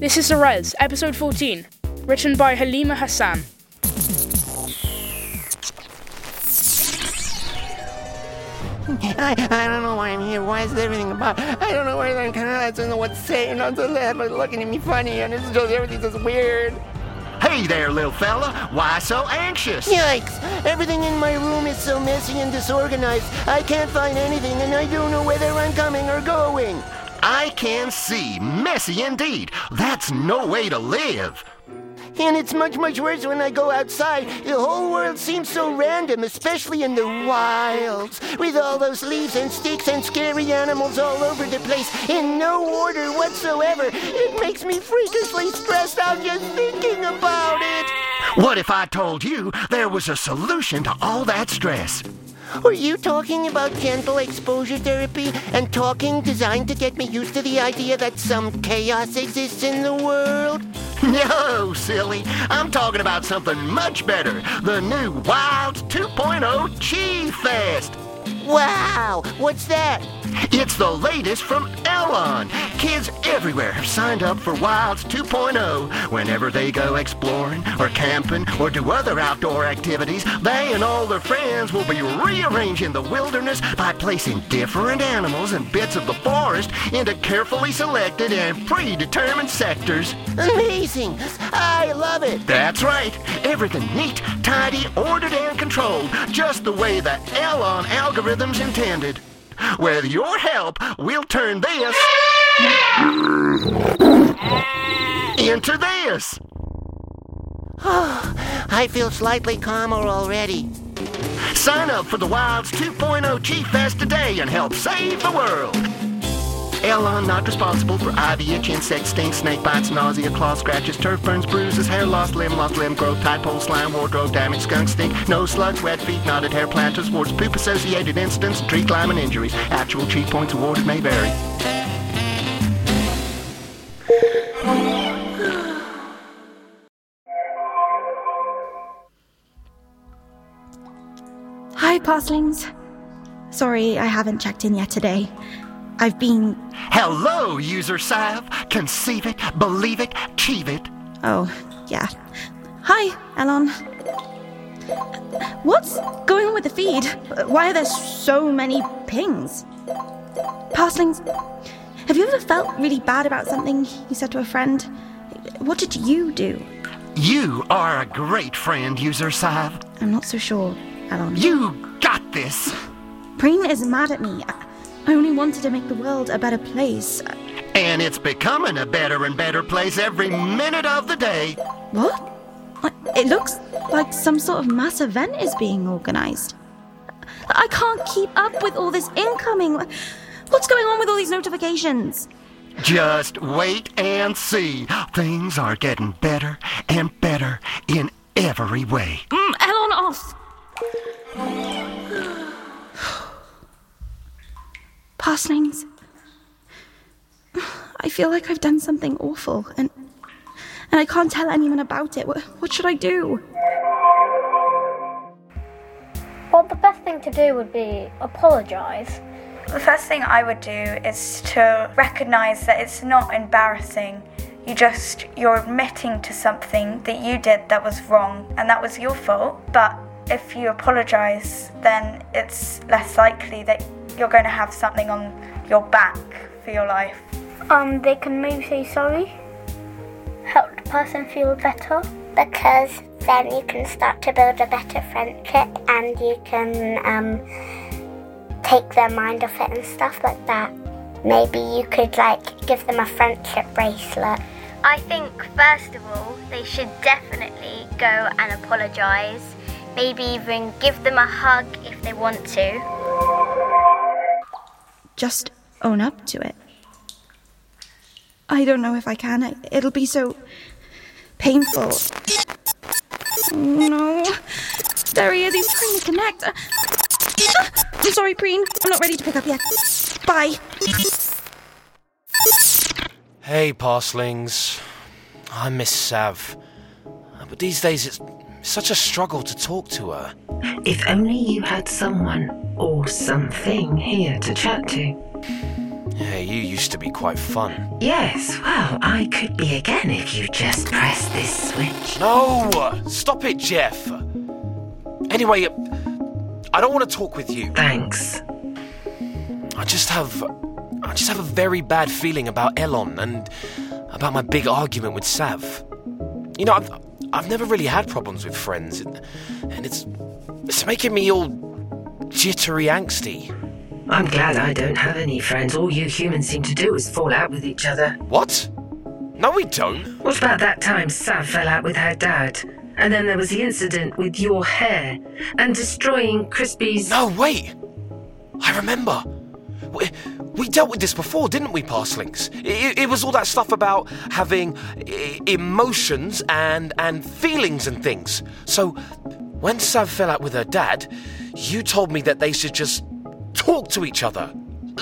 This is The Rez, episode 14, written by Halima Hassan. I, I don't know why I'm here. Why is everything about? I don't know where I'm kind of. I don't know what to say. And on the left, but looking at me funny, and it's just everything's just weird. Hey there, little fella. Why so anxious? Yikes! Everything in my room is so messy and disorganized. I can't find anything, and I don't know whether I'm coming or going. I can see. Messy indeed. That's no way to live. And it's much, much worse when I go outside. The whole world seems so random, especially in the wilds, with all those leaves and sticks and scary animals all over the place, in no order whatsoever. It makes me freakishly stressed out just thinking about it. What if I told you there was a solution to all that stress? Were you talking about gentle exposure therapy and talking designed to get me used to the idea that some chaos exists in the world? No, silly. I'm talking about something much better. The new Wilds 2.0 Chieve Fest. Wow, what's that? It's the latest from Elon. Kids everywhere have signed up for Wilds 2.0. Whenever they go exploring or camping or do other outdoor activities, they and all their friends will be rearranging the wilderness by placing different animals and bits of the forest into carefully selected and predetermined sectors. Amazing! I love it! That's right. Everything neat, tidy, ordered, and controlled, just the way the Elon algorithms intended. With your help, we'll turn this into this. I feel slightly calmer already. Sign up for the Wilds 2.0 Chieve Fest today and help save the world. Elon not responsible for ivy, itch, insect stings, snake bites, nausea, claw scratches, turf burns, bruises, hair loss, limb loss, limb growth, tadpole, slime, wardrobe damage, skunk stink, nose slugs, wet feet, knotted hair, planters, warts, poop associated incidents, tree climbing injuries. Actual chieve points awarded may vary. Hi, Parslings. Sorry, I haven't checked in yet today. I've been. Hello, user Sav. Conceive it, believe it, achieve it. Oh, yeah. Hi, Elon. What's going on with the feed? Why are there so many pings? Parslings, have you ever felt really bad about something you said to a friend? What did you do? You are a great friend, user Sav. I'm not so sure, Elon. You got this. Preen is mad at me. I only wanted to make the world a better place. And it's becoming a better and better place every minute of the day. What? It looks like some sort of mass event is being organized. I can't keep up with all this incoming. What's going on with all these notifications? Just wait and see. Things are getting better and better in every way. Mm, Elon off! Parslings. I feel like I've done something awful, and and I can't tell anyone about it. What, what should I do? Well, the best thing to do would be apologise. The first thing I would do is to recognize that it's not embarrassing. You just you're admitting to something that you did that was wrong and that was your fault. But if you apologize, then it's less likely that you're going to have something on your back for your life. Um, they can maybe say sorry, help the person feel better. because then you can start to build a better friendship and you can um, take their mind off it and stuff like that. Maybe you could like give them a friendship bracelet. I think, first of all, they should definitely go and apologise. Maybe even give them a hug if they want to. Just own up to it. I don't know if I can. I- It'll be so painful. No. There he is. He's trying to connect. I'm sorry, Preen. I'm not ready to pick up yet. Bye. Hey, Parslings. I miss Sav. But these days it's such a struggle to talk to her. If only you had someone or something here to chat to. Hey, you used to be quite fun. Yes, well, I could be again if you just press this switch. No! Stop it, Jeff! Anyway, I don't want to talk with you. Thanks. I just have. I just have a very bad feeling about Elon and about my big argument with Sav. You know, I've, I've never really had problems with friends, and, it's. It's making me all jittery angsty. I'm glad I don't have any friends. All you humans seem to do is fall out with each other. What? No, we don't. What about that time Sav fell out with her dad? And then there was the incident with your hair and destroying Crispy's. No, wait! I remember. We, we dealt with this before, didn't we, Parslings? It, it was all that stuff about having emotions and, and feelings and things. So, when Sav fell out with her dad, you told me that they should just talk to each other,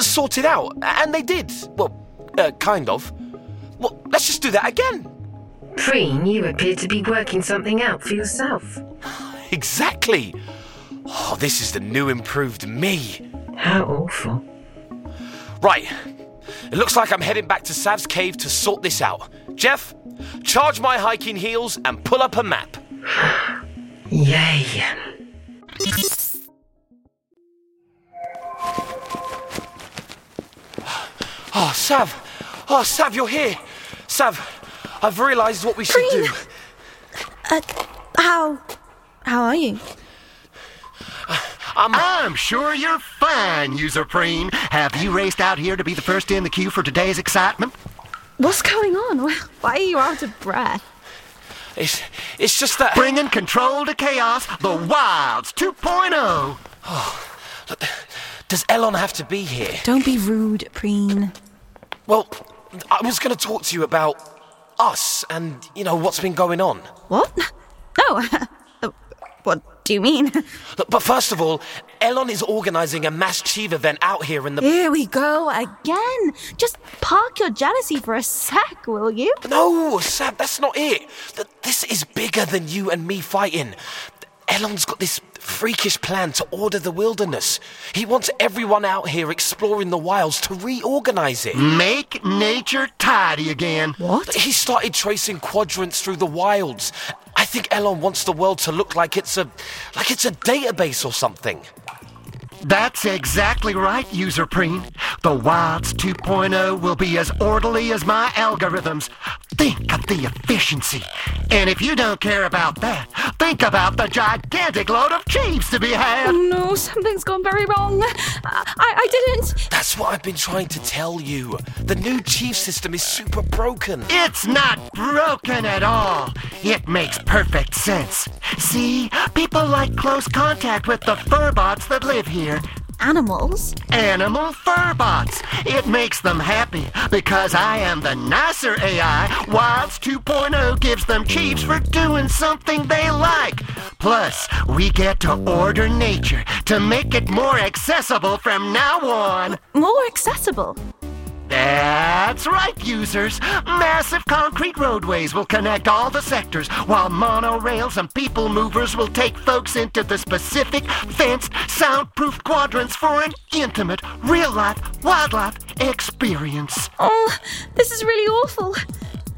sort it out, and they did. Well, uh, kind of. Well, let's just do that again. Preen, you appear to be working something out for yourself. Exactly. Oh, this is the new improved me. How awful. Right. It looks like I'm heading back to Sav's cave to sort this out. Jeff, charge my hiking heels and pull up a map. Yay. Oh, Sav. Oh, Sav, you're here. Sav, I've realised what we should do. Uh, how. How are you? I'm. I'm sure you're fine, User Preen. Have you raced out here to be the first in the queue for today's excitement? What's going on? Why are you out of breath? It's, it's just that. Bringing control to chaos, the Wilds 2.0. Look, does Elon have to be here? Don't be rude, Preen. Well, I was going to talk to you about us and, you know, what's been going on. What? No. What do you mean? Look, but first of all, Elon is organising a mass Chieve event out here in the. Here we go again. Just park your jealousy for a sec, will you? No, Sav, that's not it. This is bigger than you and me fighting. Elon's got this freakish plan to order the wilderness. He wants everyone out here exploring the wilds to reorganize it. Make nature tidy again. What? He started tracing quadrants through the wilds. Think Elon wants the world to look like it's a like it's a database or something. That's exactly right, User Preen. The Wilds 2.0 will be as orderly as my algorithms. Think of the efficiency. And if you don't care about that, think about the gigantic load of chieves to be had. Oh no, something's gone very wrong. Uh, I, I didn't. That's what I've been trying to tell you. The new chieve system is super broken. It's not broken at all. It makes perfect sense. See, people like close contact with the furbots that live here. Animals? Animal furbots. It makes them happy because I am the nicer AI. Wilds 2.0 gives them chieves for doing something they like. Plus, we get to order nature to make it more accessible from now on. More accessible. That's right, users. Massive concrete roadways will connect all the sectors, while monorails and people movers will take folks into the specific, fenced, soundproof quadrants for an intimate, real life wildlife experience. Oh, this is really awful.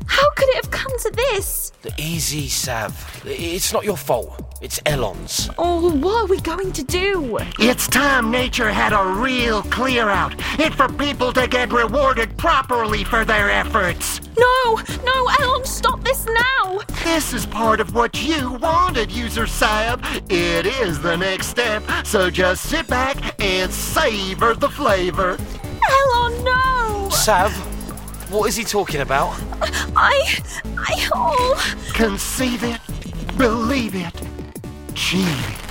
How could it have come to this? The Easy, Sav. It's not your fault. It's Elon's. Oh, what are we going to do? It's time nature had a real clear out. It for people to get rewarded properly for their efforts. No, no, Elon, stop this now. This is part of what you wanted, user Sav. It is the next step, so just sit back and savor the flavor. Elon, no. Sav, what is he talking about? I, I, oh. Conceive it, believe it, it.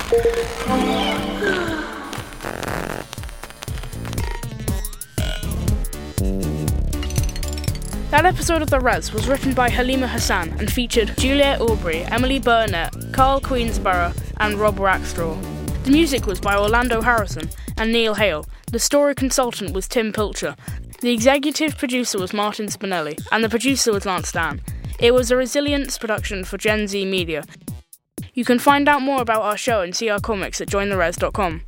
That episode of The Rez was written by Halima Hassan and featured Juliet Aubrey, Emily Burnett, Carl Queensborough, and Rob Rackstraw. The music was by Orlando Harrison and Neil Hale. The story consultant was Tim Pilcher. The executive producer was Martin Spinelli, and the producer was Lance Dann. It was a Rezilience production for Gen Z Media. You can find out more about our show and see our comics at jointherez.com.